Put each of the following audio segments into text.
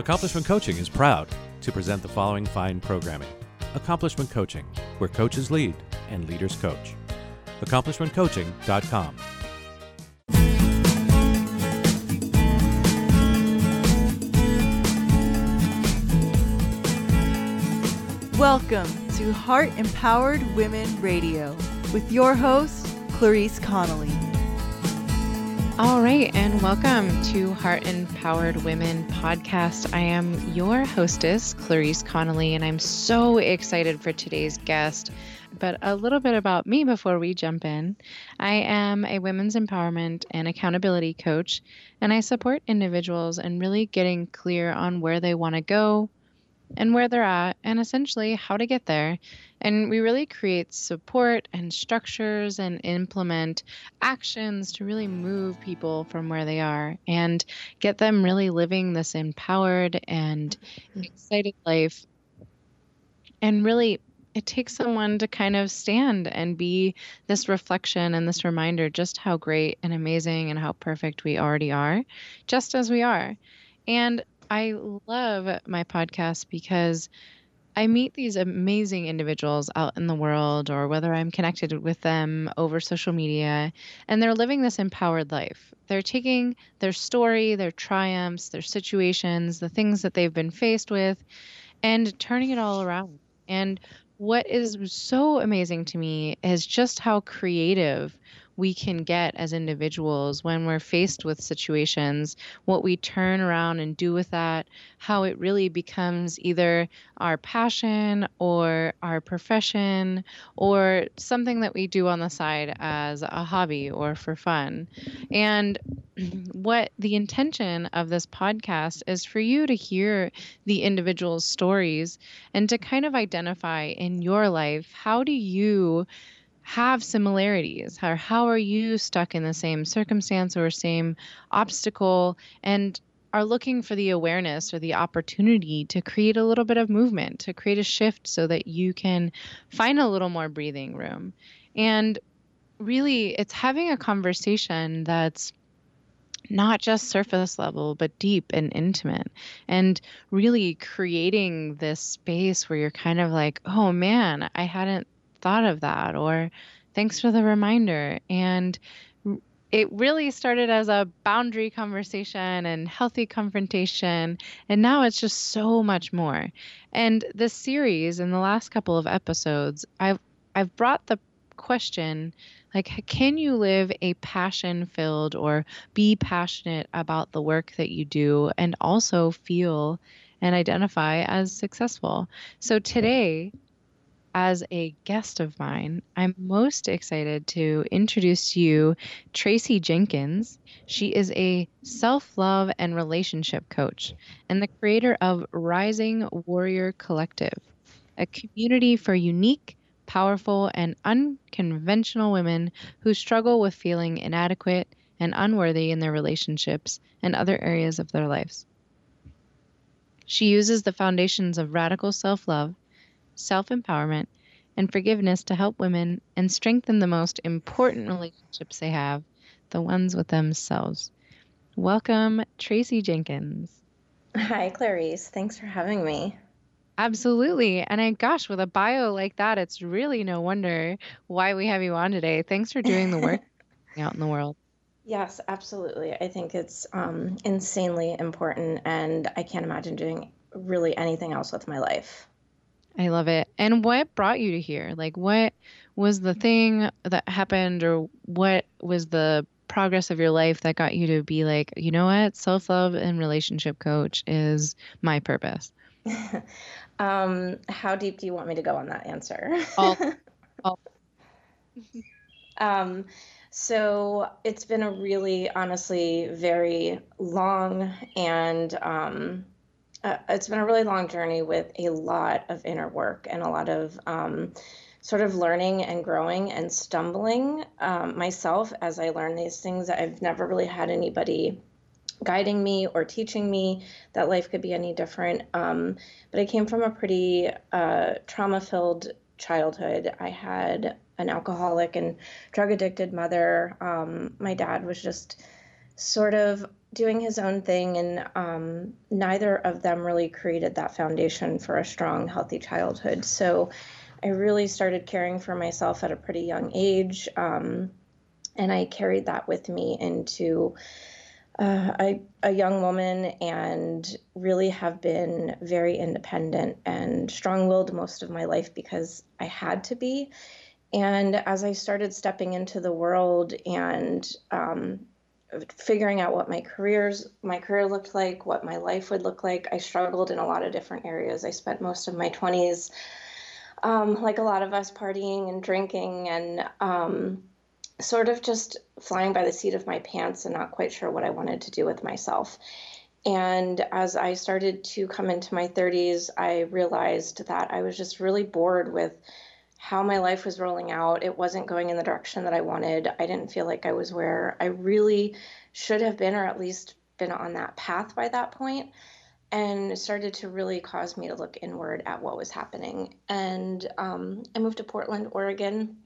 Accomplishment Coaching is proud to present the following fine programming Accomplishment Coaching, where coaches lead and leaders coach. AccomplishmentCoaching.com. Welcome to Heart Empowered Women Radio with your host, Clarice Connolly. All right, and welcome to Heart Empowered Women podcast. I am your hostess, Clarice Connolly, and I'm so excited for today's guest. But a little bit about me before we jump in. I am a women's empowerment and accountability coach, and I support individuals in really getting clear on where they want to go, and where they're at, and essentially how to get there. And we really create support and structures and implement actions to really move people from where they are and get them really living this empowered and mm-hmm. excited life. And really, it takes someone to kind of stand and be this reflection and this reminder just how great and amazing and how perfect we already are, just as we are. And I love my podcast because I meet these amazing individuals out in the world, or whether I'm connected with them over social media, and they're living this empowered life. They're taking their story, their triumphs, their situations, the things that they've been faced with, and turning it all around. And what is so amazing to me is just how creative we can get as individuals when we're faced with situations, what we turn around and do with that, how it really becomes either our passion or our profession or something that we do on the side as a hobby or for fun. And what the intention of this podcast is for you to hear the individual's stories and to kind of identify in your life how do you have similarities? Or how are you stuck in the same circumstance or same obstacle? And are looking for the awareness or the opportunity to create a little bit of movement to create a shift so that you can find a little more breathing room? And really it's having a conversation that's not just surface level, but deep and intimate, and really creating this space where you're kind of like, oh man, I hadn't thought of that or thanks for the reminder. And it really started as a boundary conversation and healthy confrontation and now it's just so much more. And this series in the last couple of episodes i've i've brought the question like can you live a passion filled or be passionate about the work that you do and also feel and identify as successful? So today as a guest of mine, I'm most excited to introduce you Tracy Jenkins. She is a self love and relationship coach and the creator of Rising Warrior Collective, a community for unique, powerful, and unconventional women who struggle with feeling inadequate and unworthy in their relationships and other areas of their lives. She uses the foundations of radical self love self empowerment, and forgiveness to help women and strengthen the most important relationships they have, the ones with themselves. Welcome, Tracy Jenkins. Hi, Clarice. Thanks for having me. Absolutely. And I, gosh, with a bio like that, it's really no wonder why we have you on today. Thanks for doing the work out in the world. Yes, absolutely. I think it's um, insanely important, and I can't imagine doing really anything else with my life. I love it. And what brought you to here? Like, what was the thing that happened, or what was the progress of your life that got you to be like, you know what, self love and relationship coach is my purpose? um, how deep do you want me to go on that answer? all, all. um, so it's been a really, honestly, very long and um, uh, it's been a really long journey with a lot of inner work and a lot of um, sort of learning and growing and stumbling um, myself as I learn these things. I've never really had anybody guiding me or teaching me that life could be any different. Um, but I came from a pretty uh, trauma filled childhood. I had an alcoholic and drug addicted mother. Um, my dad was just sort of doing his own thing, and um, neither of them really created that foundation for a strong, healthy childhood. So I really started caring for myself at a pretty young age, um, and I carried that with me into. Uh, I, a young woman and really have been very independent and strong willed most of my life because I had to be. And as I started stepping into the world and um, figuring out what my careers my career looked like what my life would look like. I struggled in a lot of different areas. I spent most of my 20s um, like a lot of us partying and drinking and um, sort of just flying by the seat of my pants and not quite sure what i wanted to do with myself. And as i started to come into my 30s i realized that i was just really bored with how my life was rolling out. It wasn't going in the direction that I wanted. I didn't feel like I was where I really should have been, or at least been on that path by that point. And it started to really cause me to look inward at what was happening. And um, I moved to Portland, Oregon,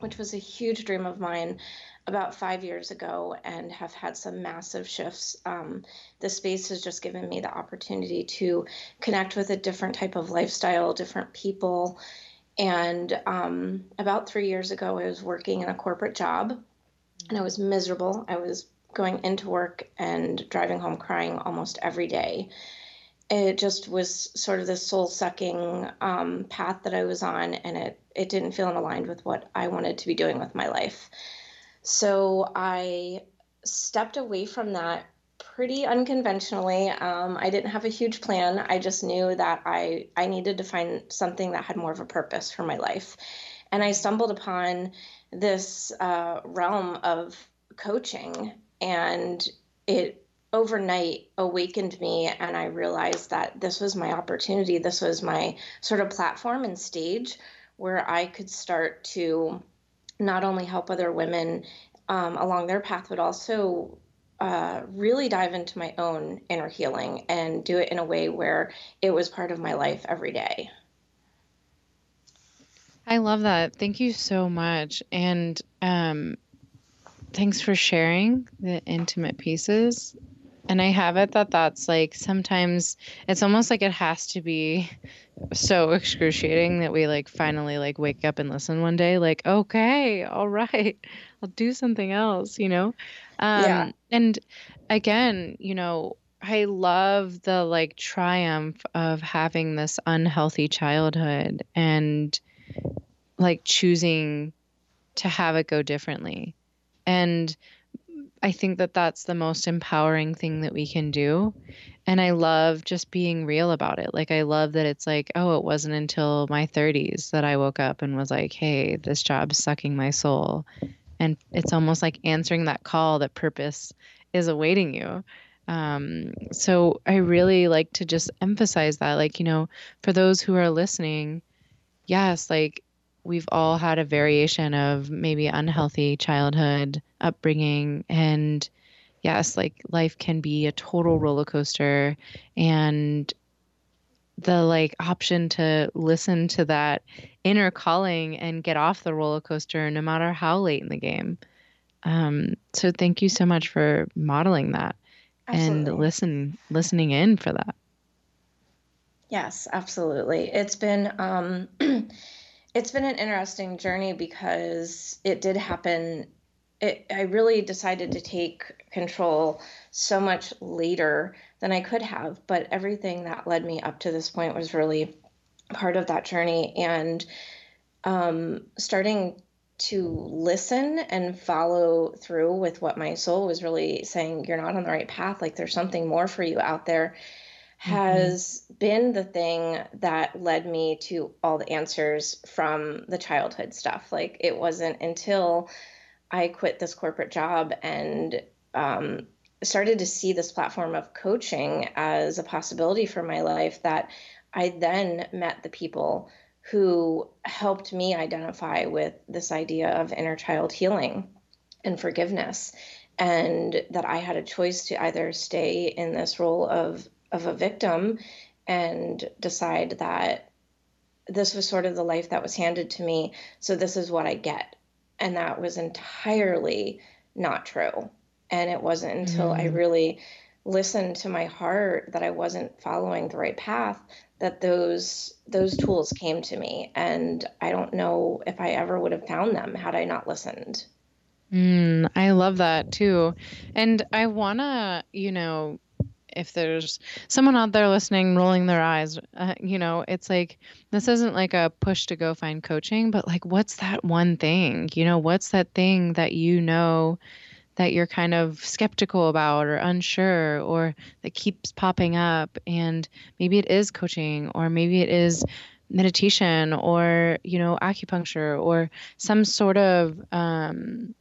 which was a huge dream of mine about five years ago and have had some massive shifts. Um, the space has just given me the opportunity to connect with a different type of lifestyle, different people, and um, about three years ago, I was working in a corporate job and I was miserable. I was going into work and driving home crying almost every day. It just was sort of this soul sucking um, path that I was on, and it, it didn't feel aligned with what I wanted to be doing with my life. So I stepped away from that pretty unconventionally. Um, I didn't have a huge plan. I just knew that I, I needed to find something that had more of a purpose for my life. And I stumbled upon this uh, realm of coaching, and it overnight awakened me. And I realized that this was my opportunity. This was my sort of platform and stage where I could start to not only help other women um, along their path, but also uh, really dive into my own inner healing and do it in a way where it was part of my life every day. I love that. Thank you so much. And um, thanks for sharing the intimate pieces. And I have it that that's like sometimes it's almost like it has to be so excruciating that we like finally like wake up and listen one day, like, okay, all right, I'll do something else, you know? Um, yeah. And again, you know, I love the like triumph of having this unhealthy childhood and like choosing to have it go differently. And I think that that's the most empowering thing that we can do. And I love just being real about it. Like, I love that it's like, oh, it wasn't until my 30s that I woke up and was like, hey, this job's sucking my soul and it's almost like answering that call that purpose is awaiting you. Um, so i really like to just emphasize that like you know for those who are listening yes like we've all had a variation of maybe unhealthy childhood upbringing and yes like life can be a total roller coaster and the like option to listen to that inner calling and get off the roller coaster no matter how late in the game. Um, so thank you so much for modeling that absolutely. and listen listening in for that. Yes, absolutely. It's been um, it's been an interesting journey because it did happen. It, I really decided to take control so much later than I could have. But everything that led me up to this point was really part of that journey. And um, starting to listen and follow through with what my soul was really saying, you're not on the right path, like there's something more for you out there, mm-hmm. has been the thing that led me to all the answers from the childhood stuff. Like it wasn't until I quit this corporate job and um, started to see this platform of coaching as a possibility for my life that I then met the people who helped me identify with this idea of inner child healing and forgiveness and that I had a choice to either stay in this role of of a victim and decide that this was sort of the life that was handed to me so this is what I get and that was entirely not true And it wasn't until mm-hmm. I really listened to my heart that I wasn't following the right path that those those tools came to me and I don't know if I ever would have found them had I not listened. Mm, I love that too. And I want to, you know, if there's someone out there listening rolling their eyes uh, you know it's like this isn't like a push to go find coaching but like what's that one thing? You know what's that thing that you know that you're kind of skeptical about or unsure or that keeps popping up? And maybe it is coaching or maybe it is meditation or you know acupuncture or some sort of um,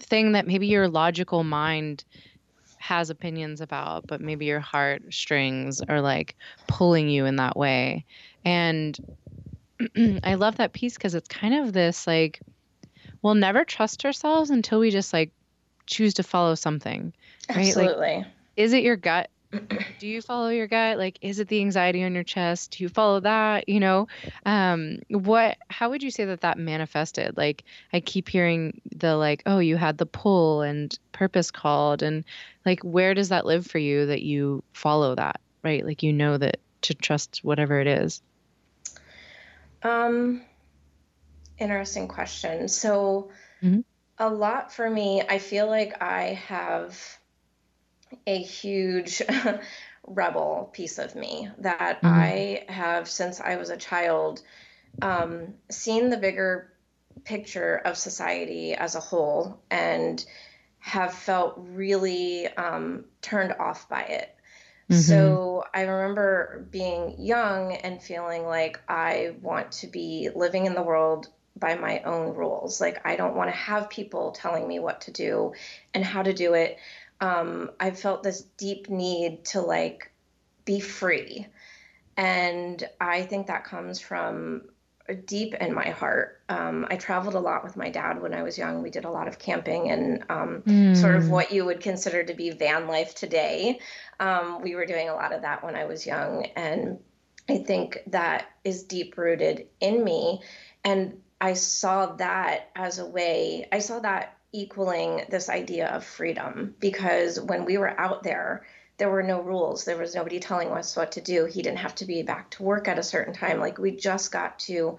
thing that maybe your logical mind has opinions about but maybe your heart strings are like pulling you in that way and i love that piece because it's kind of this like we'll never trust ourselves until we just like choose to follow something. Right? Absolutely. Like, is it your gut? Do you follow your gut? Like, is it the anxiety on your chest? Do you follow that? You know, um, what? How would you say that that manifested? Like, I keep hearing the like, oh, you had the pull and purpose called, and like, where does that live for you that you follow that? Right? Like, you know that to trust whatever it is. Um, interesting question. So. Mm-hmm a lot for me. I feel like I have a huge rebel piece of me that mm-hmm. I have since I was a child um, seen the bigger picture of society as a whole and have felt really um, turned off by it. Mm-hmm. So I remember being young and feeling like I want to be living in the world by my own rules. Like, I don't want to have people telling me what to do and how to do it. Um, I felt this deep need to like be free. And I think that comes from deep in my heart. Um, I traveled a lot with my dad when I was young. We did a lot of camping and um, mm. sort of what you would consider to be van life today. Um, we were doing a lot of that when I was young. And I think that is deep rooted in me. And I saw that as a way, I saw that equaling this idea of freedom because when we were out there, there were no rules. There was nobody telling us what to do. He didn't have to be back to work at a certain time. Like we just got to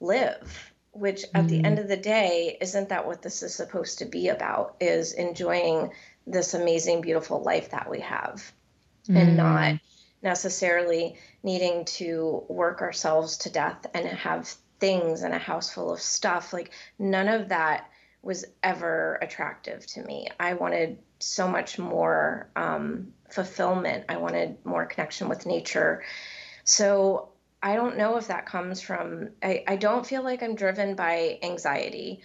live, which at mm-hmm. the end of the day, isn't that what this is supposed to be about? Is enjoying this amazing, beautiful life that we have mm-hmm. and not necessarily needing to work ourselves to death and have things and a house full of stuff. Like none of that was ever attractive to me. I wanted so much more um, fulfillment. I wanted more connection with nature. So I don't know if that comes from, I, I don't feel like I'm driven by anxiety.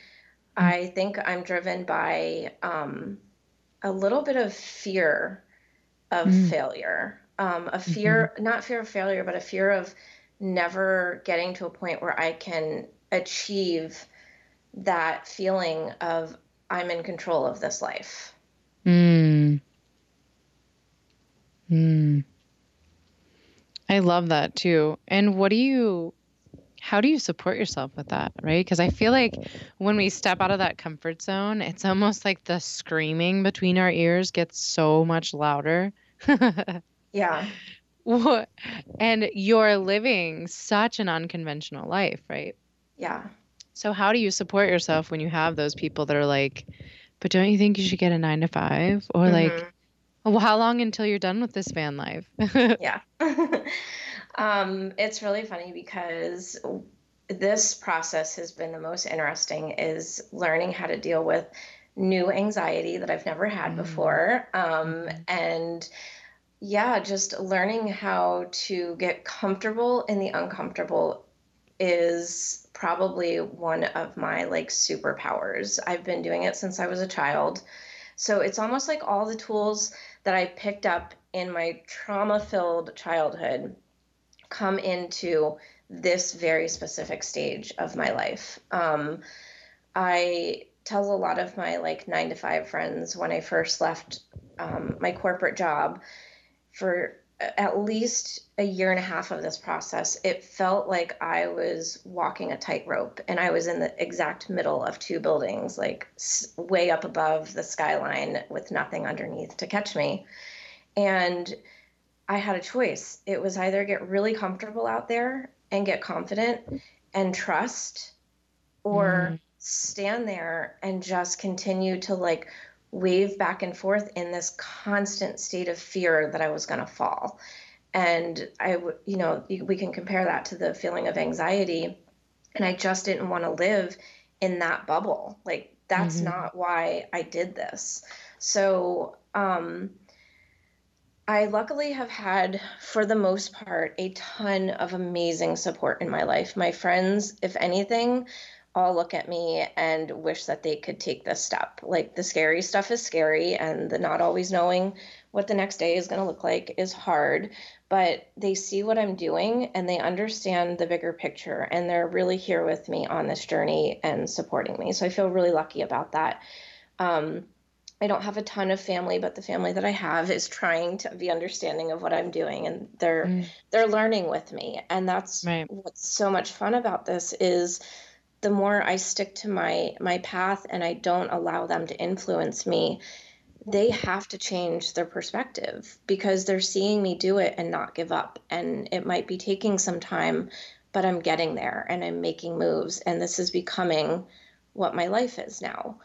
Mm-hmm. I think I'm driven by um, a little bit of fear of mm-hmm. failure. Um, a fear, mm-hmm. not fear of failure, but a fear of never getting to a point where I can achieve that feeling of I'm in control of this life. Hmm. Hmm. I love that too. And what do you how do you support yourself with that, right? Because I feel like when we step out of that comfort zone, it's almost like the screaming between our ears gets so much louder. yeah. What? And you're living such an unconventional life, right? Yeah. So how do you support yourself when you have those people that are like, but don't you think you should get a nine to five? Or mm-hmm. like, well, how long until you're done with this van life? yeah. um, it's really funny because this process has been the most interesting is learning how to deal with new anxiety that I've never had mm-hmm. before. Um, mm-hmm. and yeah, just learning how to get comfortable in the uncomfortable is probably one of my like superpowers. I've been doing it since I was a child. So it's almost like all the tools that I picked up in my trauma filled childhood come into this very specific stage of my life. Um, I tell a lot of my like nine to five friends when I first left um, my corporate job for at least a year and a half of this process, it felt like I was walking a tightrope and I was in the exact middle of two buildings, like way up above the skyline with nothing underneath to catch me. And I had a choice. It was either get really comfortable out there and get confident and trust, or mm. stand there and just continue to like wave back and forth in this constant state of fear that I was going to fall. And I, you know, we can compare that to the feeling of anxiety. And I just didn't want to live in that bubble. Like, that's mm-hmm. not why I did this. So, um, I luckily have had, for the most part, a ton of amazing support in my life. My friends, if anything, all look at me and wish that they could take this step. Like the scary stuff is scary, and the not always knowing what the next day is going to look like is hard. But they see what I'm doing and they understand the bigger picture, and they're really here with me on this journey and supporting me. So I feel really lucky about that. Um, I don't have a ton of family, but the family that I have is trying to be understanding of what I'm doing, and they're mm. they're learning with me, and that's right. what's so much fun about this is the more I stick to my my path and I don't allow them to influence me, they have to change their perspective because they're seeing me do it and not give up. And it might be taking some time, but I'm getting there and I'm making moves and this is becoming what my life is now.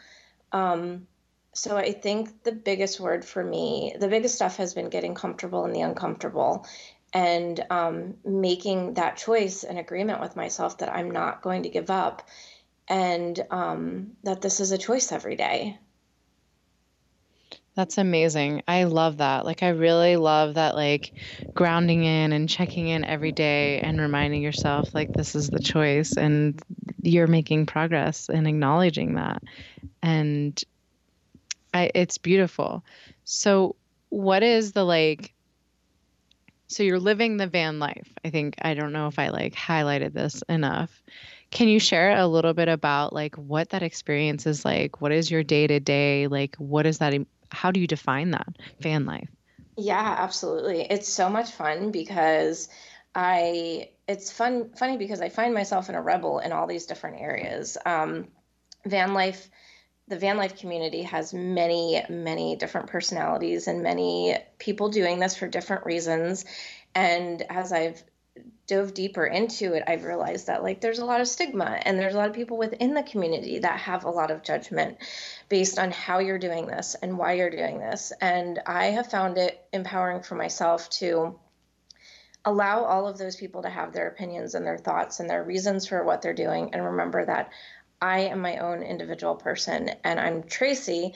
Um, so I think the biggest word for me, the biggest stuff has been getting comfortable in the uncomfortable and um, making that choice and agreement with myself that I'm not going to give up and um, that this is a choice every day. That's amazing. I love that. Like, I really love that, like, grounding in and checking in every day and reminding yourself, like, this is the choice and you're making progress and acknowledging that. And I, it's beautiful. So, what is the, like, so you're living the van life. I think I don't know if I like highlighted this enough. Can you share a little bit about like what that experience is like? What is your day to day? Like what is that how do you define that van life? Yeah, absolutely. It's so much fun because I it's fun funny because I find myself in a rebel in all these different areas. Um, van life the van life community has many, many different personalities and many people doing this for different reasons. And as I've dove deeper into it, I've realized that like there's a lot of stigma and there's a lot of people within the community that have a lot of judgment based on how you're doing this and why you're doing this. And I have found it empowering for myself to allow all of those people to have their opinions and their thoughts and their reasons for what they're doing and remember that I am my own individual person and I'm Tracy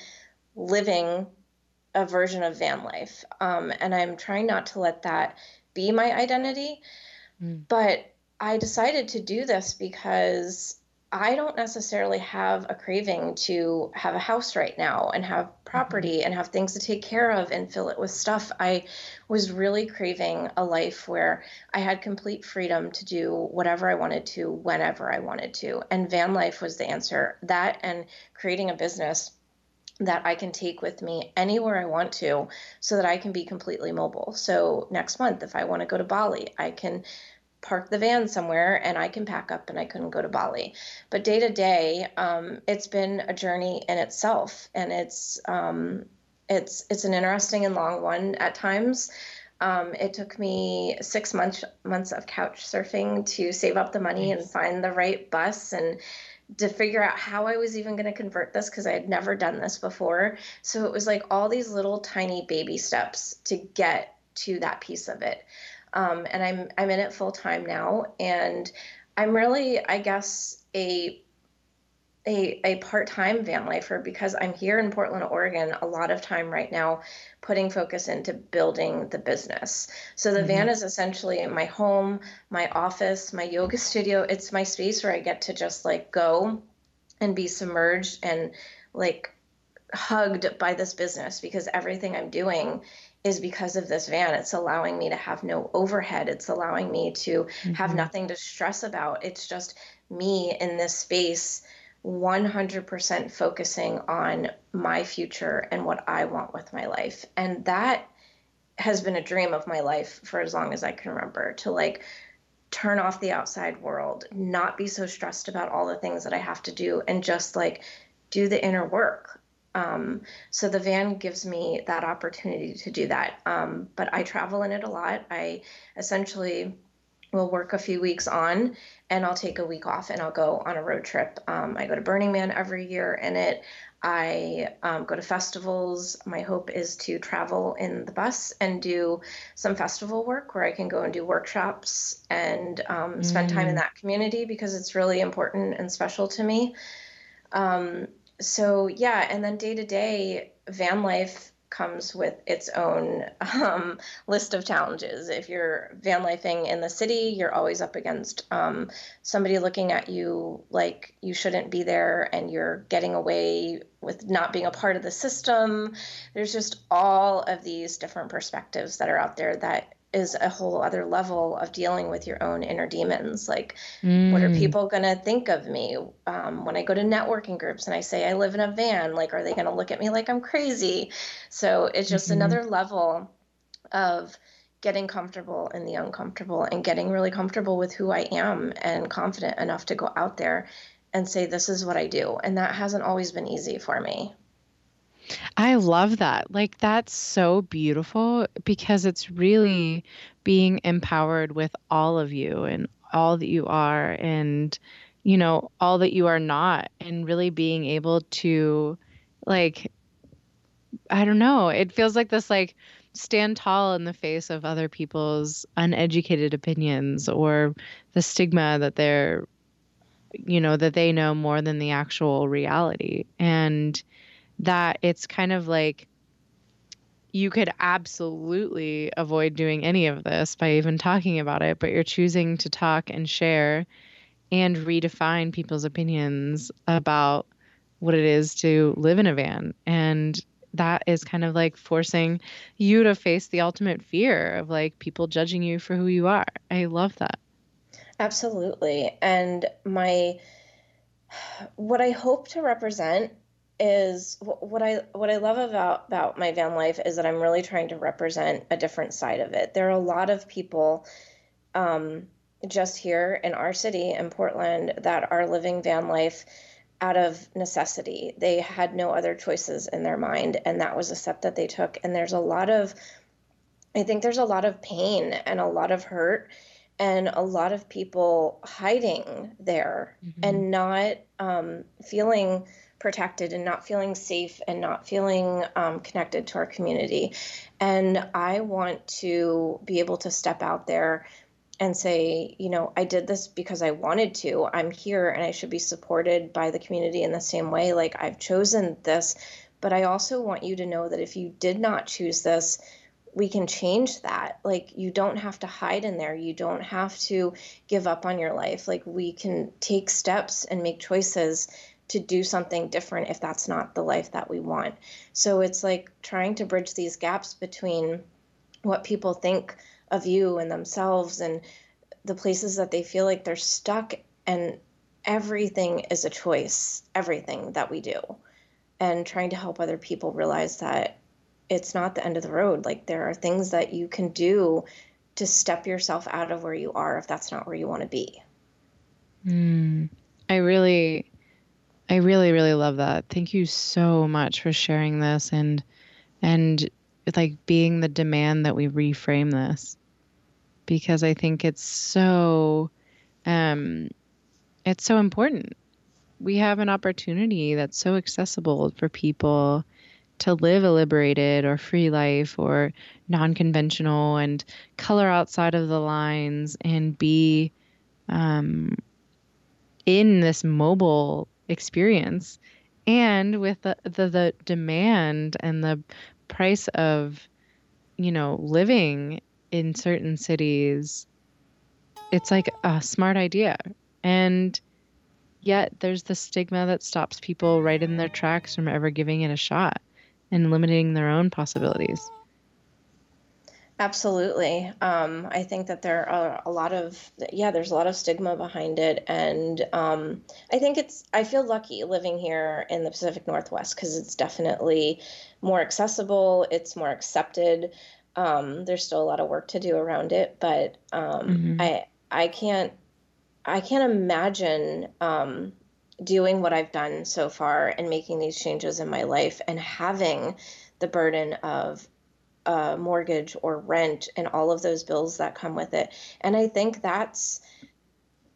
living a version of van life. Um, and I'm trying not to let that be my identity. Mm. But I decided to do this because I don't necessarily have a craving to have a house right now and have. Property mm-hmm. and have things to take care of and fill it with stuff. I was really craving a life where I had complete freedom to do whatever I wanted to whenever I wanted to. And van life was the answer. That and creating a business that I can take with me anywhere I want to so that I can be completely mobile. So next month, if I want to go to Bali, I can park the van somewhere and I can pack up and I couldn't go to Bali. But day to day, um, it's been a journey in itself, and it's um, it's it's an interesting and long one at times. Um, it took me six months months of couch surfing to save up the money nice. and find the right bus and to figure out how I was even going to convert this because I had never done this before. So it was like all these little tiny baby steps to get to that piece of it um, and I'm I'm in it full time now, and I'm really, I guess, a a, a part-time van lifer because I'm here in Portland, Oregon, a lot of time right now putting focus into building the business. So the mm-hmm. van is essentially my home, my office, my yoga studio. It's my space where I get to just like go and be submerged and like hugged by this business because everything I'm doing is because of this van. It's allowing me to have no overhead. It's allowing me to mm-hmm. have nothing to stress about. It's just me in this space 100% focusing on my future and what I want with my life. And that has been a dream of my life for as long as I can remember to like turn off the outside world, not be so stressed about all the things that I have to do, and just like do the inner work. Um, so the van gives me that opportunity to do that. Um, but I travel in it a lot. I essentially will work a few weeks on and I'll take a week off and I'll go on a road trip. Um, I go to Burning Man every year in it. I um, go to festivals. My hope is to travel in the bus and do some festival work where I can go and do workshops and um, spend time in mm. that community because it's really important and special to me. Um, so, yeah, and then day to day, van life comes with its own um, list of challenges. If you're van lifing in the city, you're always up against um, somebody looking at you like you shouldn't be there and you're getting away with not being a part of the system. There's just all of these different perspectives that are out there that is a whole other level of dealing with your own inner demons. Like, mm. what are mm. people going to think of me um, when I go to networking groups and I say I live in a van? Like, are they going to look at me like I'm crazy? So it's just mm-hmm. another level of getting comfortable in the uncomfortable and getting really comfortable with who I am and confident enough to go out there and say, This is what I do. And that hasn't always been easy for me. I love that. Like, that's so beautiful because it's really being empowered with all of you and all that you are and, you know, all that you are not, and really being able to, like, I don't know, it feels like this, like, stand tall in the face of other people's uneducated opinions or the stigma that they're, you know, that they know more than the actual reality. And, that it's kind of like you could absolutely avoid doing any of this by even talking about it, but you're choosing to talk and share and redefine people's opinions about what it is to live in a van. And that is kind of like forcing you to face the ultimate fear of like people judging you for who you are. I love that. Absolutely. And my what I hope to represent is what I what I love about about my van life is that I'm really trying to represent a different side of it. There are a lot of people um, just here in our city in Portland that are living van life out of necessity. They had no other choices in their mind, and that was a step that they took. And there's a lot of, I think there's a lot of pain and a lot of hurt and a lot of people hiding there mm-hmm. and not um, feeling protected and not feeling safe and not feeling um, connected to our community. And I want to be able to step out there and say, you know, I did this because I wanted to. I'm here and I should be supported by the community in the same way. Like I've chosen this, but I also want you to know that if you did not choose this, we can change that. Like, you don't have to hide in there. You don't have to give up on your life. Like, we can take steps and make choices to do something different if that's not the life that we want. So it's like trying to bridge these gaps between what people think of you and themselves and the places that they feel like they're stuck and everything is a choice, everything that we do. And trying to help other people realize that it's not the end of the road. Like there are things that you can do to step yourself out of where you are if that's not where you want to be. Mm, I really I really, really love that. Thank you so much for sharing this and and like being the demand that we reframe this because I think it's so um it's so important. We have an opportunity that's so accessible for people to live a liberated or free life or non-conventional and color outside of the lines and be um, in this mobile experience. And with the, the, the demand and the price of you know living in certain cities it's like a smart idea. And yet there's the stigma that stops people right in their tracks from ever giving it a shot and limiting their own possibilities Absolutely. Um, I think that there are a lot of, yeah, there's a lot of stigma behind it. And um, I think it's, I feel lucky living here in the Pacific Northwest because it's definitely more accessible, it's more accepted. Um, there's still a lot of work to do around it, but um, mm-hmm. I, I can't, I can't imagine um, doing what I've done so far and making these changes in my life and having the burden of uh, mortgage or rent and all of those bills that come with it. And I think that's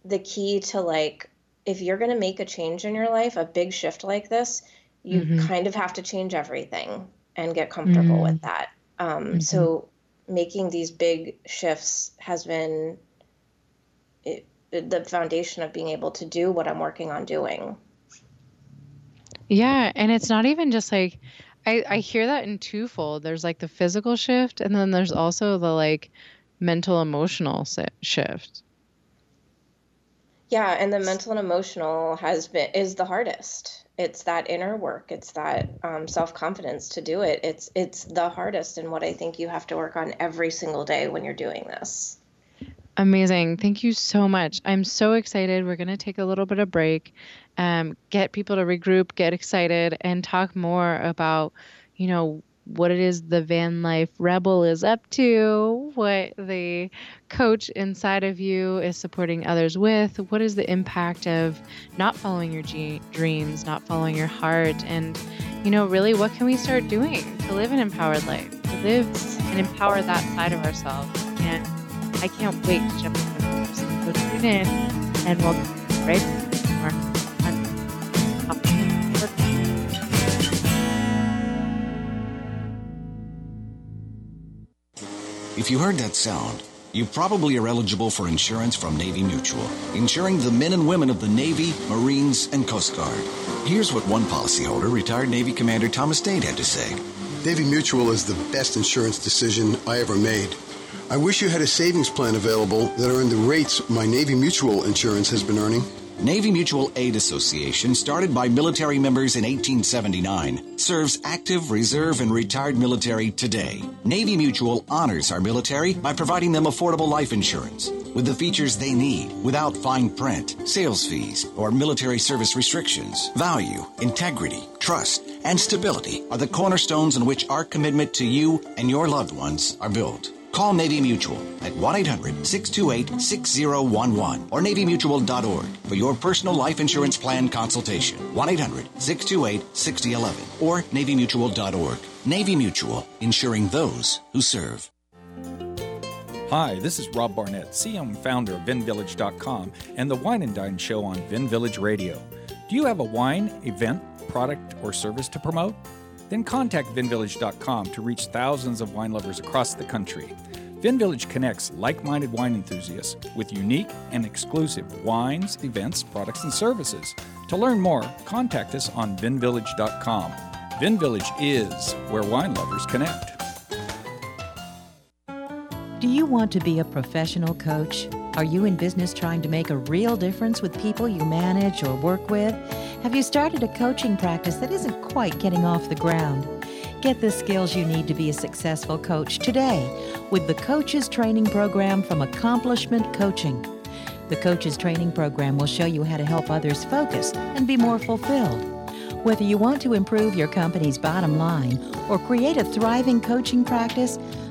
the key to like, if you're going to make a change in your life, a big shift like this, you mm-hmm. kind of have to change everything and get comfortable mm-hmm. with that. Um, mm-hmm. So making these big shifts has been it, the foundation of being able to do what I'm working on doing. Yeah, and it's not even just like I, I hear that in twofold. There's like the physical shift, and then there's also the like mental emotional shift. Yeah, and the mental and emotional has been is the hardest. It's that inner work. It's that um, self confidence to do it. It's it's the hardest, and what I think you have to work on every single day when you're doing this. Amazing. Thank you so much. I'm so excited. We're going to take a little bit of break, um, get people to regroup, get excited, and talk more about, you know, what it is the van life rebel is up to, what the coach inside of you is supporting others with, what is the impact of not following your g- dreams, not following your heart, and, you know, really what can we start doing to live an empowered life, to live and empower that side of ourselves. And I can't wait to jump into the So tune in and we'll right If you heard that sound, you probably are eligible for insurance from Navy Mutual, insuring the men and women of the Navy, Marines, and Coast Guard. Here's what one policyholder, retired Navy Commander Thomas Dade, had to say. Navy Mutual is the best insurance decision I ever made. I wish you had a savings plan available that earned the rates my Navy Mutual insurance has been earning. Navy Mutual Aid Association, started by military members in 1879, serves active, reserve, and retired military today. Navy Mutual honors our military by providing them affordable life insurance with the features they need without fine print, sales fees, or military service restrictions. Value, integrity, trust, and stability are the cornerstones on which our commitment to you and your loved ones are built. Call Navy Mutual at 1 800 628 6011 or NavyMutual.org for your personal life insurance plan consultation. 1 800 628 6011 or NavyMutual.org. Navy Mutual, insuring those who serve. Hi, this is Rob Barnett, and founder of VinVillage.com and the Wine and Dine Show on Vin Village Radio. Do you have a wine, event, product, or service to promote? Then contact vinvillage.com to reach thousands of wine lovers across the country. VinVillage connects like minded wine enthusiasts with unique and exclusive wines, events, products, and services. To learn more, contact us on vinvillage.com. VinVillage is where wine lovers connect. Do you want to be a professional coach? Are you in business trying to make a real difference with people you manage or work with? Have you started a coaching practice that isn't quite getting off the ground? Get the skills you need to be a successful coach today with the Coaches Training Program from Accomplishment Coaching. The Coaches Training Program will show you how to help others focus and be more fulfilled. Whether you want to improve your company's bottom line or create a thriving coaching practice,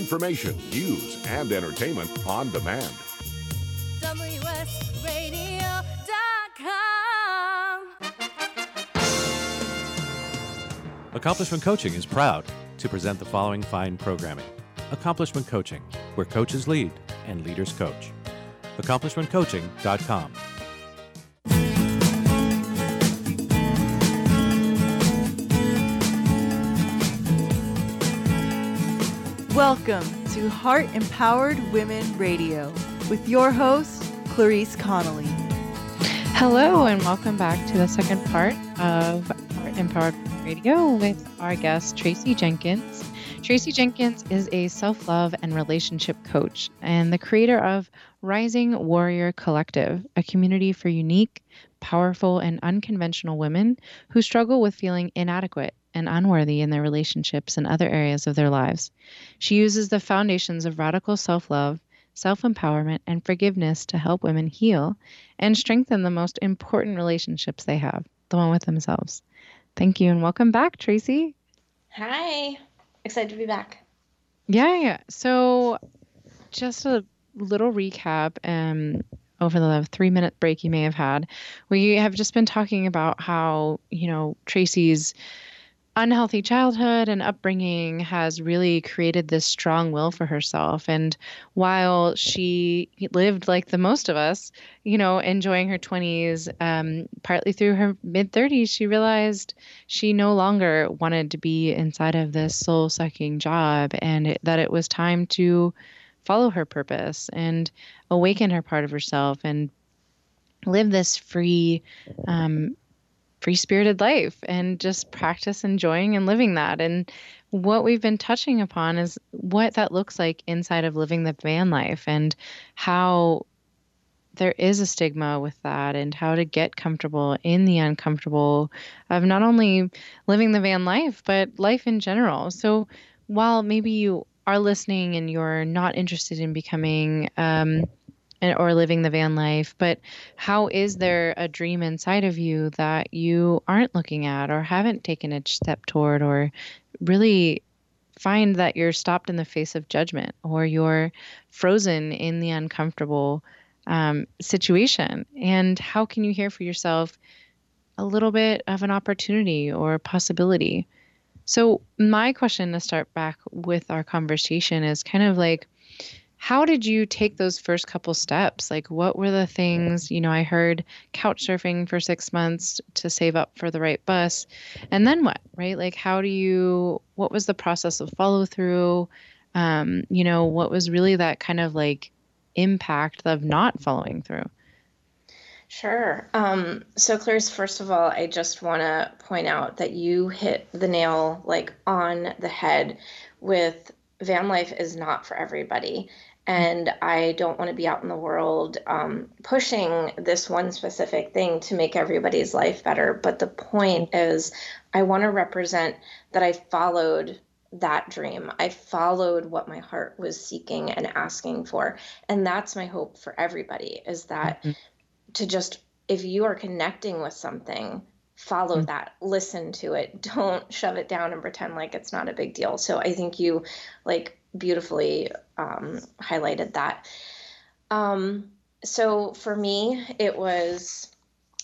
Information, news, and entertainment on demand. Accomplishment Coaching is proud to present the following fine programming Accomplishment Coaching, where coaches lead and leaders coach. AccomplishmentCoaching.com. Welcome to Heart Empowered Women Radio with your host, Clarice Connolly. Hello, and welcome back to the second part of Heart Empowered Radio with our guest, Tracy Jenkins. Tracy Jenkins is a self love and relationship coach and the creator of Rising Warrior Collective, a community for unique, powerful, and unconventional women who struggle with feeling inadequate and unworthy in their relationships and other areas of their lives. She uses the foundations of radical self love, self empowerment, and forgiveness to help women heal and strengthen the most important relationships they have, the one with themselves. Thank you and welcome back, Tracy. Hi, excited to be back. Yeah, yeah. So, just a little recap um, over the three minute break you may have had. We have just been talking about how, you know, Tracy's unhealthy childhood and upbringing has really created this strong will for herself. And while she lived like the most of us, you know, enjoying her 20s, um, partly through her mid 30s, she realized she no longer wanted to be inside of this soul sucking job and it, that it was time to follow her purpose and awaken her part of herself and live this free um, free spirited life and just practice enjoying and living that. And what we've been touching upon is what that looks like inside of living the van life and how there is a stigma with that and how to get comfortable in the uncomfortable of not only living the van life, but life in general. So while maybe you are listening and you're not interested in becoming um, or living the van life, but how is there a dream inside of you that you aren't looking at or haven't taken a step toward or really find that you're stopped in the face of judgment or you're frozen in the uncomfortable um, situation? And how can you hear for yourself a little bit of an opportunity or possibility? So, my question to start back with our conversation is kind of like, how did you take those first couple steps? Like, what were the things? You know, I heard couch surfing for six months to save up for the right bus. And then what, right? Like, how do you, what was the process of follow through? Um, you know, what was really that kind of like impact of not following through? Sure. Um, so, Clarice, first of all, I just want to point out that you hit the nail like on the head with van life is not for everybody and I don't want to be out in the world um, pushing this one specific thing to make everybody's life better. But the point is, I want to represent that I followed that dream. I followed what my heart was seeking and asking for. And that's my hope for everybody is that mm-hmm. to just, if you are connecting with something, follow mm-hmm. that listen to it don't shove it down and pretend like it's not a big deal so i think you like beautifully um, highlighted that. Um, so for me, it was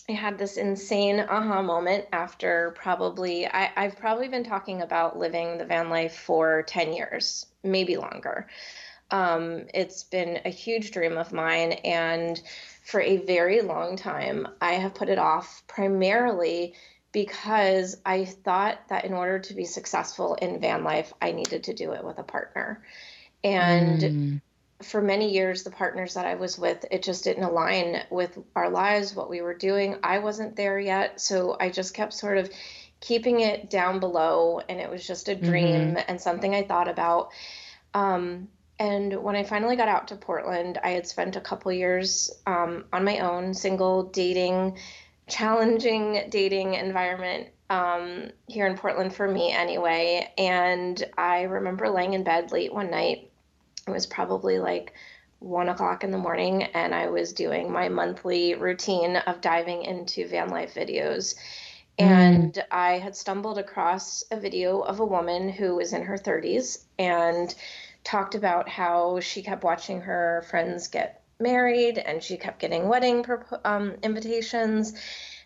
I had this insane aha moment after probably I, I've probably been talking about living the van life for 10 years, maybe longer. Um, it's been a huge dream of mine, and for a very long time, I have put it off primarily because I thought that in order to be successful in van life, I needed to do it with a partner. And mm. for many years, the partners that I was with, it just didn't align with our lives, what we were doing. I wasn't there yet. So I just kept sort of keeping it down below. And it was just a dream mm-hmm. and something I thought about. Um, and when I finally got out to Portland, I had spent a couple years um, on my own, single, dating, challenging dating environment um, here in Portland for me anyway. And I remember laying in bed late one night. It was probably like one o'clock in the morning, and I was doing my monthly routine of diving into van life videos. Mm. And I had stumbled across a video of a woman who was in her 30s and talked about how she kept watching her friends get married and she kept getting wedding um, invitations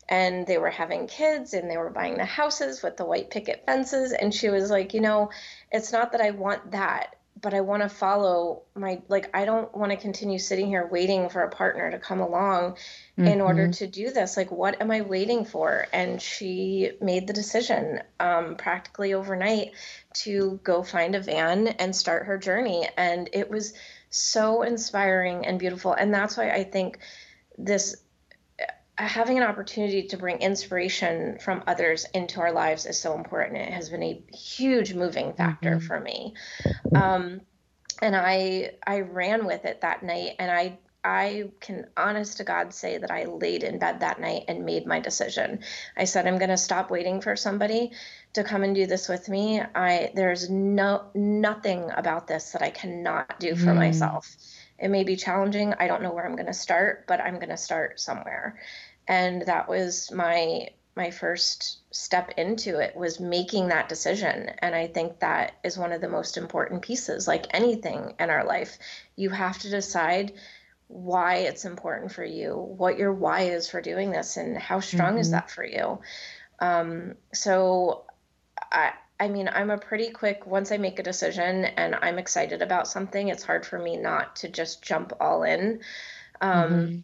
and they were having kids and they were buying the houses with the white picket fences and she was like you know it's not that i want that but I want to follow my like I don't want to continue sitting here waiting for a partner to come along mm-hmm. in order mm-hmm. to do this. Like what am I waiting for? And she made the decision um, practically overnight to go find a van and start her journey. And it was so inspiring and beautiful. And that's why I think this having an opportunity to bring inspiration from others into our lives is so important. It has been a huge moving factor mm-hmm. for me. Um, and I I ran with it that night and I I can honest to God say that I laid in bed that night and made my decision. I said I'm going to stop waiting for somebody to come and do this with me. I there's no nothing about this that I cannot do for mm. myself. It may be challenging. I don't know where I'm going to start, but I'm going to start somewhere and that was my my first step into it was making that decision and i think that is one of the most important pieces like anything in our life you have to decide why it's important for you what your why is for doing this and how strong mm-hmm. is that for you um, so i i mean i'm a pretty quick once i make a decision and i'm excited about something it's hard for me not to just jump all in um, mm-hmm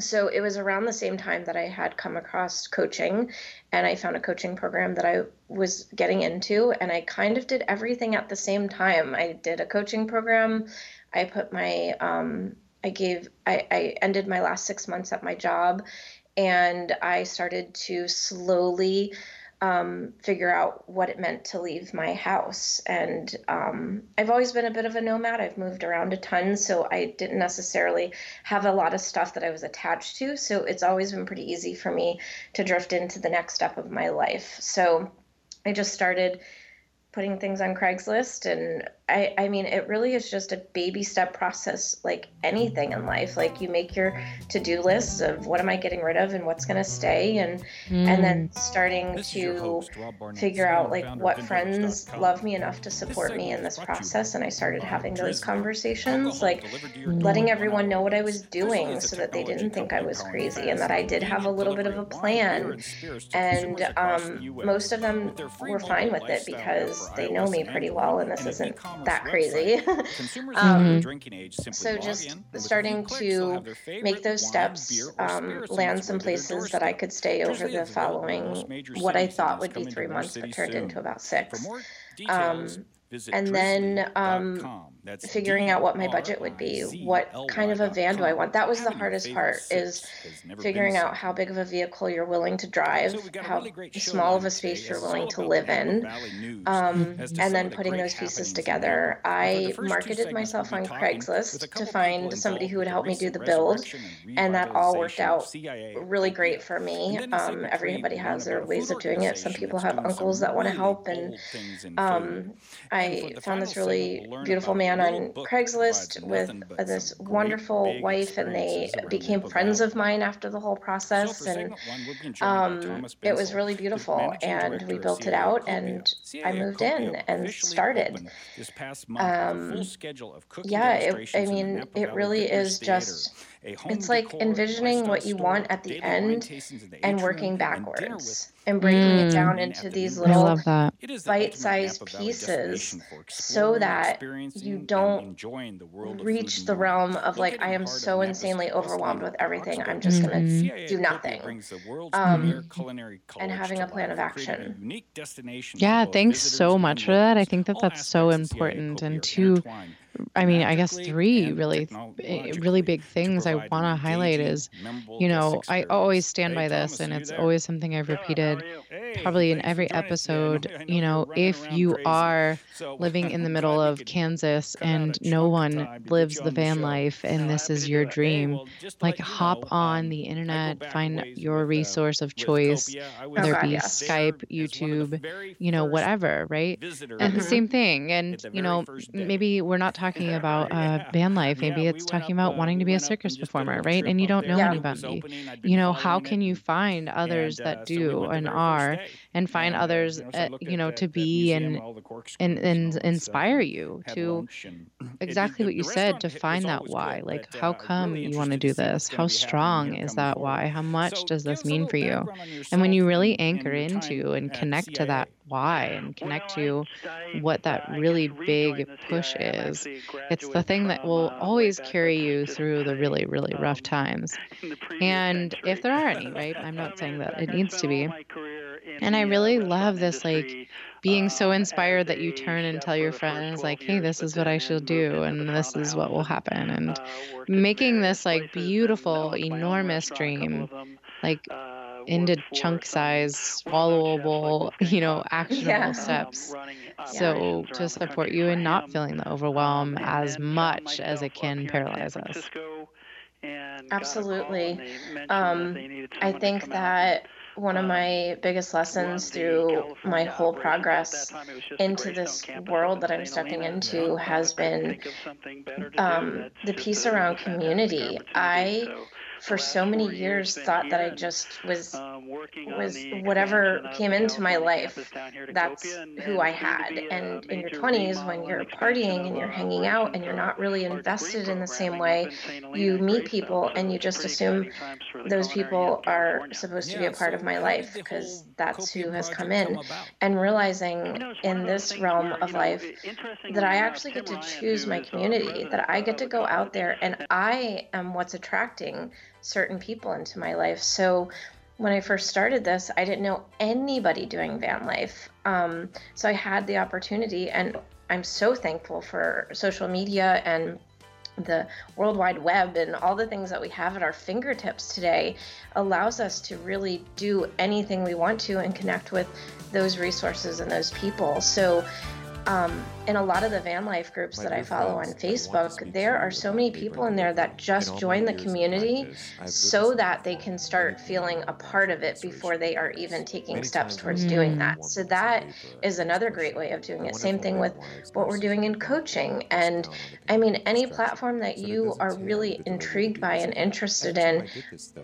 so it was around the same time that I had come across coaching and I found a coaching program that I was getting into and I kind of did everything at the same time. I did a coaching program. I put my um, I gave I, I ended my last six months at my job and I started to slowly um, figure out what it meant to leave my house. And um, I've always been a bit of a nomad. I've moved around a ton, so I didn't necessarily have a lot of stuff that I was attached to. So it's always been pretty easy for me to drift into the next step of my life. So I just started putting things on Craigslist and I I mean it really is just a baby step process like anything in life like you make your to-do lists of what am I getting rid of and what's going to stay and mm. and then mm. starting this to host, figure out like what friends love me enough to support me in this process and I started having those conversations like letting everyone know what I was doing so that they didn't think I was crazy and that I did have a little bit of a plan and um, most of them were fine with it because they know me pretty well and this isn't that crazy. um, so just starting to make those steps, um, land some places that I could stay over the following, what I thought would be three months, but turned into about six. Um, and then um, figuring out what my budget would be what kind of a van do i want? That was the hardest part is figuring out how big of a vehicle you're willing to drive how small of a space you're willing to live in um, and then putting those pieces together. i marketed myself on craigslist to find somebody who would help me do the build and that all worked out really great for me um, everybody has their ways of doing it. Some people have uncles that want to help and um, i found this really beautiful man on Craigslist with this wonderful wife, and they became friends of mine after the whole process. And um, it was really beautiful. And we built it out, and I moved in and started. This past month, Um, yeah, it, I mean, it really is just it's like envisioning what you want at the end and working backwards and breaking mm. it down into these little bite-sized pieces so that you don't reach the realm of like i am so insanely overwhelmed with everything i'm just going to mm-hmm. do nothing um, and having a plan of action. yeah thanks so much for that. I think that that's so important and to I mean, I guess three really, eh, really big things I want to highlight is, you know, I always stand by this, and it's always something I've repeated probably in every episode. You know, if you are living in the middle of Kansas and no one lives the van life and this is your dream, like hop on the internet, find your resource of choice, whether it be Skype, YouTube, you know, whatever, right? And the same thing. And, you know, maybe we're not talking talking about uh, van life. Maybe it's talking about wanting to be a circus performer, right? And you don't know anybody. You know, how can you find others that do and are, and find others, uh, you know, to be and and and inspire you to exactly what you said to find that why. Like, how come you want to do this? How strong is that why? How much does this mean for you? And when you really anchor into and connect to that why and connect to what that really big push is, it's the thing that will always carry you through the really, really rough times. And if there are any, right? I'm not saying that it needs to be. And I really love this, like, being so inspired that you turn and tell your friends, like, hey, this is what I should do, and this is what will happen. And making this, like, beautiful, enormous dream, like, into chunk size, swallowable, you know, actionable Yeah. steps. So to support you in not feeling the overwhelm as much as it can paralyze us. Absolutely. Um, I think that one of my biggest lessons through my whole progress into this world that I'm stepping into has been um, the piece around community. I, for so many years, thought that I just was was whatever came into my life. That's who I had. And in your 20s, when you're partying and you're hanging out and you're not really invested in the same way, you meet people and you just assume those people are supposed to be a part of my life because that's who has come in. And realizing in this realm of life that I actually get to choose my community, that I get to go out there and I am what's attracting certain people into my life. So when I first started this, I didn't know anybody doing van life. Um, so I had the opportunity, and I'm so thankful for social media and the World Wide Web and all the things that we have at our fingertips today allows us to really do anything we want to and connect with those resources and those people. So, um, in a lot of the van life groups that I follow on Facebook, there are so many people in there that just join the community so that they can start feeling a part of it before they are even taking steps towards doing that. So that is another great way of doing it. Same thing with what we're doing in coaching. And I mean, any platform that you are really intrigued by and interested in,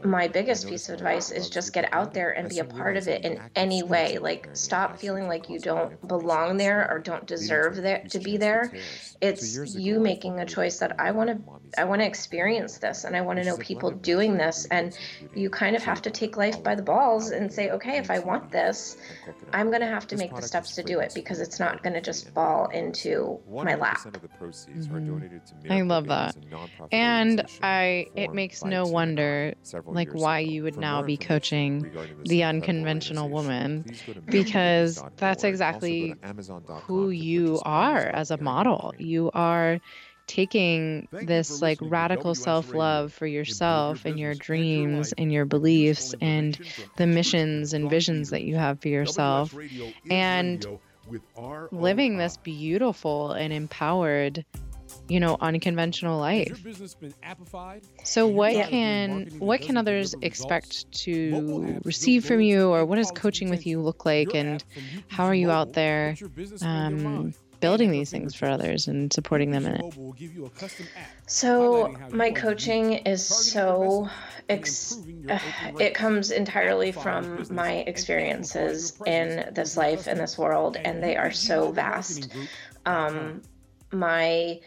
my biggest piece of advice is just get out there and be a part of it in any way. Like, stop feeling like you don't belong there or don't deserve there to be there. It's you making a choice that I want to I want to experience this and I want to know people doing this and you kind of have to take life by the balls and say, okay, if I want this, I'm going to have to make the steps to do it because it's not going to just fall into my lap. Mm-hmm. I love that. And I it makes no wonder like why you would now be coaching the unconventional woman because that's exactly who you are as a model. You. Are taking this like radical self-love for yourself and your dreams and your beliefs and the missions and visions that you have for yourself and living this beautiful and empowered you know unconventional life. so what Yeah. can what can others expect to receive from you or what does coaching with you look like and how are you out there um, building these things for others and supporting them in it? So my coaching is so ex- uh, it comes entirely from my experiences in this life in this world and they are so vast. Um, my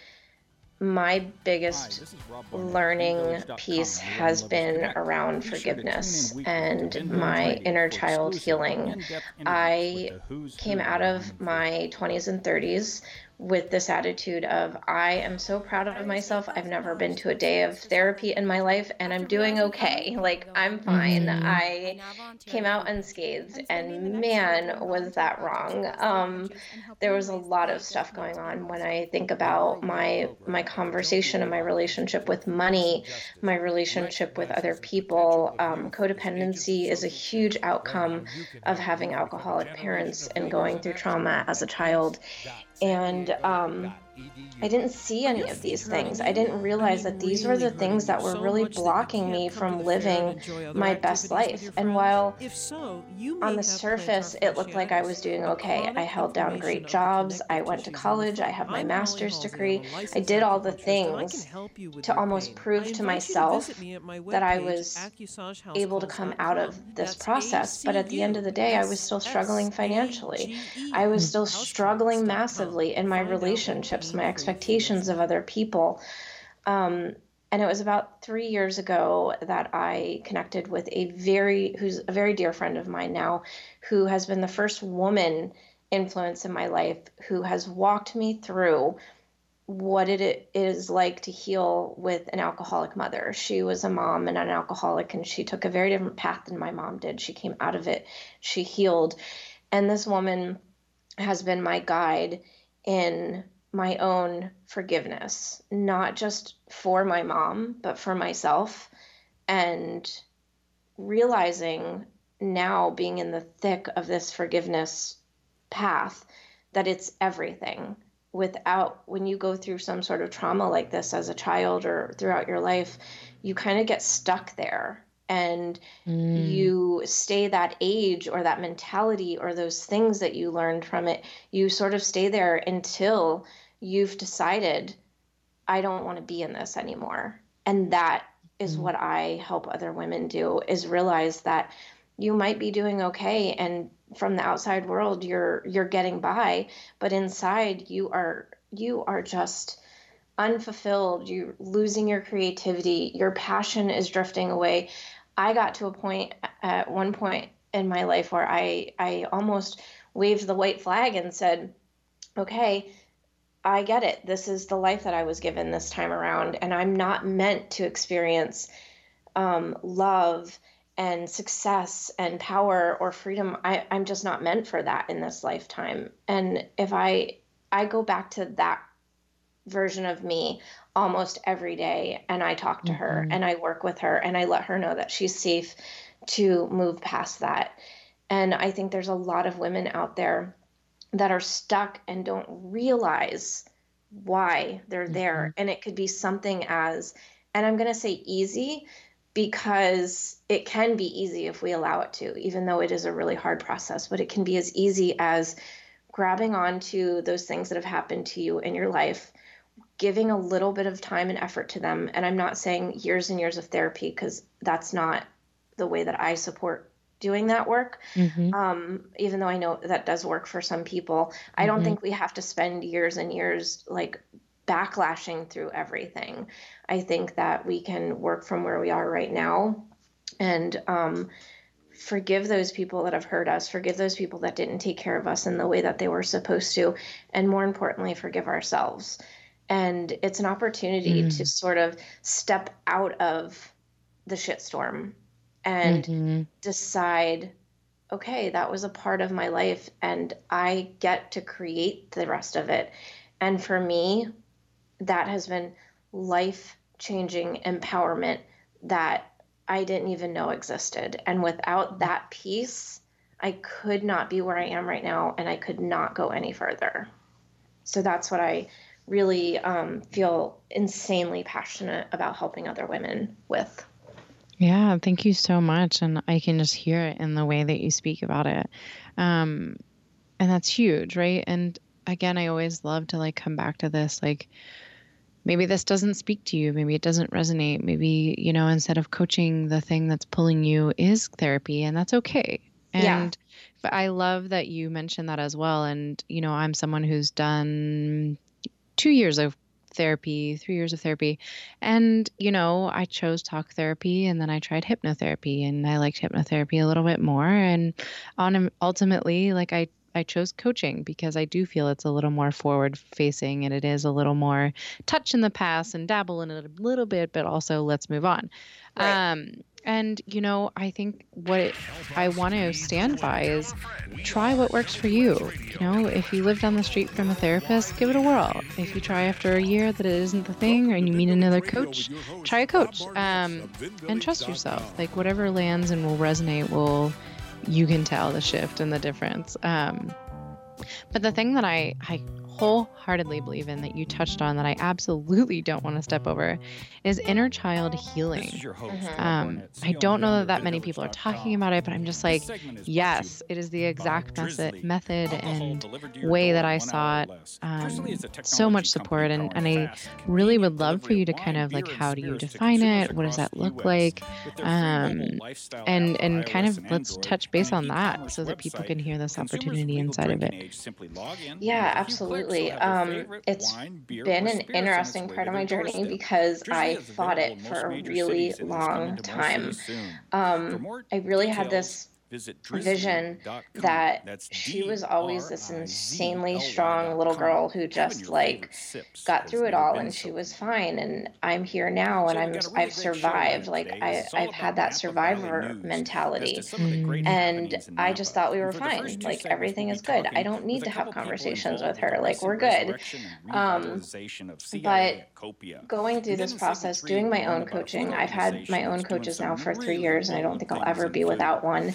my biggest learning piece has been around forgiveness and my inner child healing. I came out of my 20s and 30s with this attitude of I am so proud of myself. I've never been to a day of therapy in my life and I'm doing okay. Like I'm fine. I came out unscathed and man was that wrong. Um there was a lot of stuff going on when I think about my my conversation and my relationship with money, my relationship with other people. Um, codependency is a huge outcome of having alcoholic parents and going through trauma as a child. And um, I didn't see any of these things. I didn't realize that these were the things that were really blocking me from living my best life. And while on the surface it looked like I was doing okay, I held down great jobs, I went to college, I have my master's degree, I did all the things to almost prove to myself that I was able to come out of this process. But at the end of the day, I was still struggling financially. I was still struggling massively in my relationships, my expectations of other people. Um, and it was about three years ago that I connected with a very, who's a very dear friend of mine now, who has been the first woman influence in my life, who has walked me through what it is like to heal with an alcoholic mother. She was a mom and an alcoholic, and she took a very different path than my mom did. She came out of it, she healed. And this woman has been my guide in my own forgiveness, not just for my mom, but for myself. And realizing now, being in the thick of this forgiveness path, that it's everything. Without, when you go through some sort of trauma like this as a child or throughout your life, you kind of get stuck there and mm. you stay that age or that mentality or those things that you learned from it you sort of stay there until you've decided i don't want to be in this anymore. And that is mm. what i help other women do is realize that you might be doing okay and from the outside world you're you're getting by but inside you are you are just unfulfilled. You're losing your creativity your passion is drifting away. I got to a point at one point in my life where I I almost waved the white flag and said, "Okay, I get it. This is the life that I was given this time around, and I'm not meant to experience um, love." and success and power or freedom I, i'm just not meant for that in this lifetime and if i i go back to that version of me almost every day and I talk to mm-hmm. her and I work with her and I let her know that she's safe to move past that. And I think there's a lot of women out there that are stuck and don't realize why they're mm-hmm. there. And it could be something as, and I'm going to say easy because it can be easy if we allow it to, even though it is a really hard process, but it can be as easy as grabbing onto those things that have happened to you in your life giving a little bit of time and effort to them. And I'm not saying years and years of therapy because that's not the way that I support doing that work. Mm-hmm. Um, even though I know that does work for some people, I don't mm-hmm. think we have to spend years and years like backlashing through everything. I think that we can work from where we are right now and um, forgive those people that have hurt us, forgive those people that didn't take care of us in the way that they were supposed to, and more importantly, forgive ourselves and it's an opportunity mm. to sort of step out of the shitstorm and mm-hmm. decide okay that was a part of my life and i get to create the rest of it and for me that has been life changing empowerment that i didn't even know existed and without that piece i could not be where i am right now and i could not go any further so that's what i really um, feel insanely passionate about helping other women with. Yeah, thank you so much. And I can just hear it in the way that you speak about it. Um, and that's huge, right? And again, I always love to like come back to this like, maybe this doesn't speak to you maybe it doesn't resonate maybe you know instead of coaching the thing that's pulling you is therapy and that's okay and yeah. but i love that you mentioned that as well and you know i'm someone who's done two years of therapy, three years of therapy. And, you know, I chose talk therapy and then I tried hypnotherapy and I liked hypnotherapy a little bit more. And on ultimately, like I, I chose coaching because I do feel it's a little more forward facing and it is a little more touch in the past and dabble in it a little bit, but also let's move on. Right. Um, and, you know, I think what I want to stand by is try what works for you. You know, if you live down the street from a therapist, give it a whirl. If you try after a year that it isn't the thing and you meet another coach, try a coach um, and trust yourself. Like, whatever lands and will resonate will, you can tell the shift and the difference. Um, but the thing that I, I wholeheartedly believe in that you touched on that I absolutely don't want to step over is inner child healing. Mm-hmm. Um, I don't know that that many people are talking about it, but I'm just like, yes, it is the exact method, method and way that I saw it. Um, so much support, and, and I really would love for you to kind of like, how do you define it? What does that look like? Um, and and kind of let's touch base on that so that people can hear this opportunity inside of it. Yeah, absolutely. Um, it's been an interesting part of my journey because I fought it for a really long time. Um, I really had this vision that That's she was always this insanely strong little girl who just like got through it all and she was fine and I'm here now and I'm I've survived like I I've had that survivor mentality and I just thought we were fine like everything is good. I don't need to have conversations with her like we're good. um, but going through this process doing my own coaching I've had my own coaches now for three years and I don't think I'll ever be without one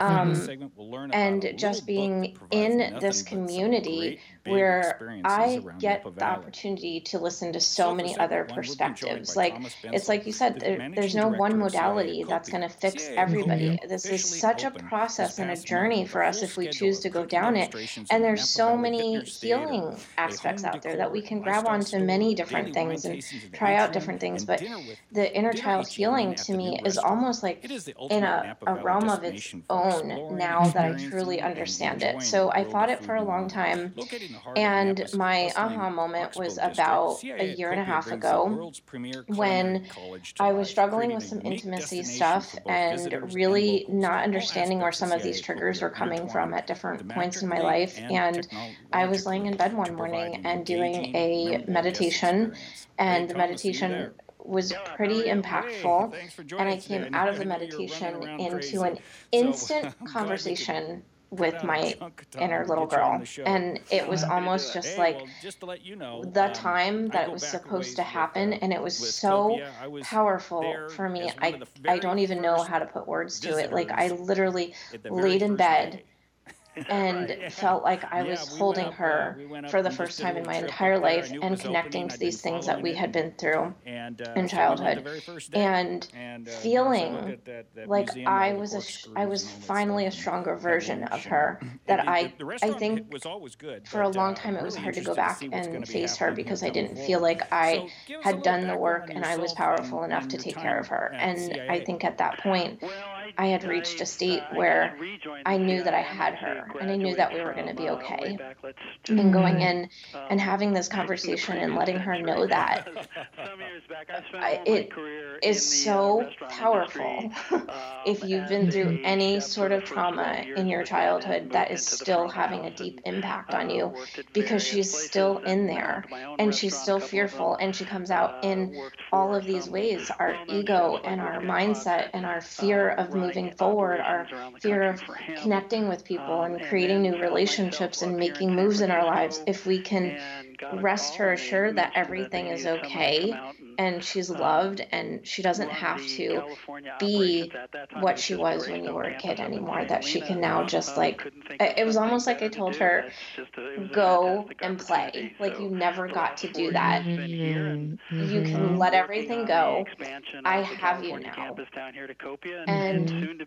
um, we'll and just being in this community where I get the opportunity to listen to so many other perspectives. Like it's like you said, there, there's no one modality that's going to fix everybody. This is such a process and a journey for us if we choose to go down it. And there's so many healing aspects out there that we can grab onto many different things and try out different things. But the inner child healing to me is almost like in a, a realm of its own now that I truly understand it. So I fought it for a long time. And my aha moment was about a year and a half ago when I was struggling with some intimacy stuff and really not understanding where some of these triggers were coming from at different points in my life. And I was laying in bed one morning and doing a meditation, and the meditation was pretty impactful. And I came out of the meditation into an instant conversation with my inner little girl. And it was almost just like the time that it was supposed to happen. And it was so powerful for me. I, I don't even know how to put words to it. Like, I literally laid in bed and felt like I was holding her for the first time in my entire life and connecting to these things that we had been through in uh, childhood. and uh, feeling like I was a I was finally a stronger version of her that I I think was always good, for a long uh, time it was hard to go back and face her because I didn't feel like I had done the work and I was powerful enough to take care of her. and I think at that point I had reached a state where I knew that I had her and I knew that we were going to be okay. And going mm-hmm. in and having this conversation and letting her know that I, it is so powerful if you've been through any sort of trauma in your childhood that is still having a deep impact on you because she's still in there and she's still fearful and she comes out in all of these ways our ego and our mindset and our fear of moving forward, our fear of connecting with people and creating new relationships and making moves in our lives, if we can rest her assured that everything is okay and she's loved and she doesn't have to be what she was when you were a kid anymore that she can now just like it was almost like i told her go and play. like you never got to do that. Mm-hmm. you can mm-hmm. let everything go. i have you now. and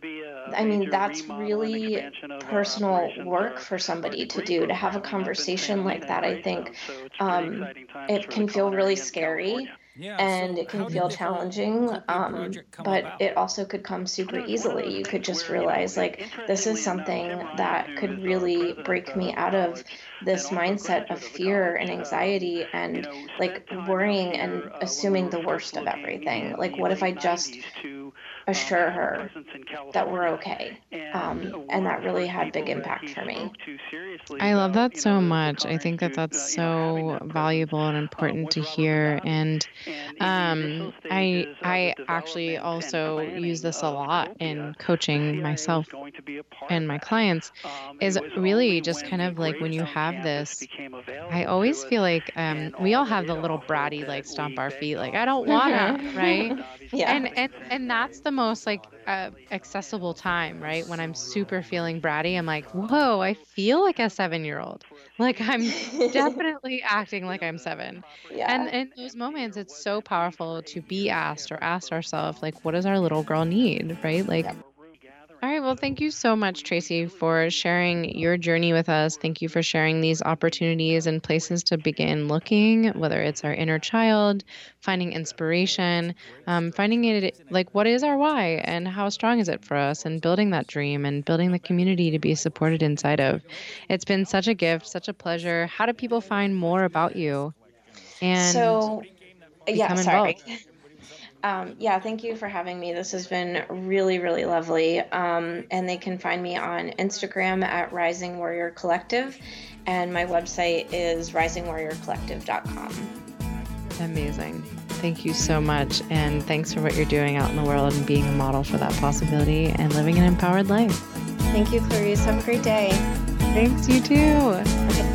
i mean that's really personal work for somebody to do to have a conversation like that i think um, it can feel really scary yeah, and so it can feel challenging um, but about? it also could come super easily. you could just realize like this is something that could really break me out of this mindset of fear and anxiety and like worrying and assuming the worst of everything. like what if i just assure her that we're okay. Um, and that really had big impact for me. I love that so much. I think that that's so valuable and important to hear. And um, I I actually also use this a lot in coaching myself and my clients. Is really just kind of like when you have this. I always feel like um, we all have the little bratty like stomp our feet like I don't wanna right. Yeah. And and and that's the the most like uh, accessible time, right? When I'm super feeling bratty, I'm like, whoa, I feel like a seven year old. Like I'm definitely acting like I'm seven. Yeah. And in those moments, it's so powerful to be asked or ask ourselves, like, what does our little girl need, right? Like. All right. Well, thank you so much, Tracy, for sharing your journey with us. Thank you for sharing these opportunities and places to begin looking, whether it's our inner child, finding inspiration, um, finding it like what is our why and how strong is it for us, and building that dream and building the community to be supported inside of. It's been such a gift, such a pleasure. How do people find more about you? And so, yeah, sorry. involved? Um, yeah, thank you for having me. This has been really, really lovely. Um, and they can find me on Instagram at Rising Warrior Collective, and my website is risingwarriorcollective.com. Amazing. Thank you so much. And thanks for what you're doing out in the world and being a model for that possibility and living an empowered life. Thank you, Clarice. Have a great day. Thanks, you too.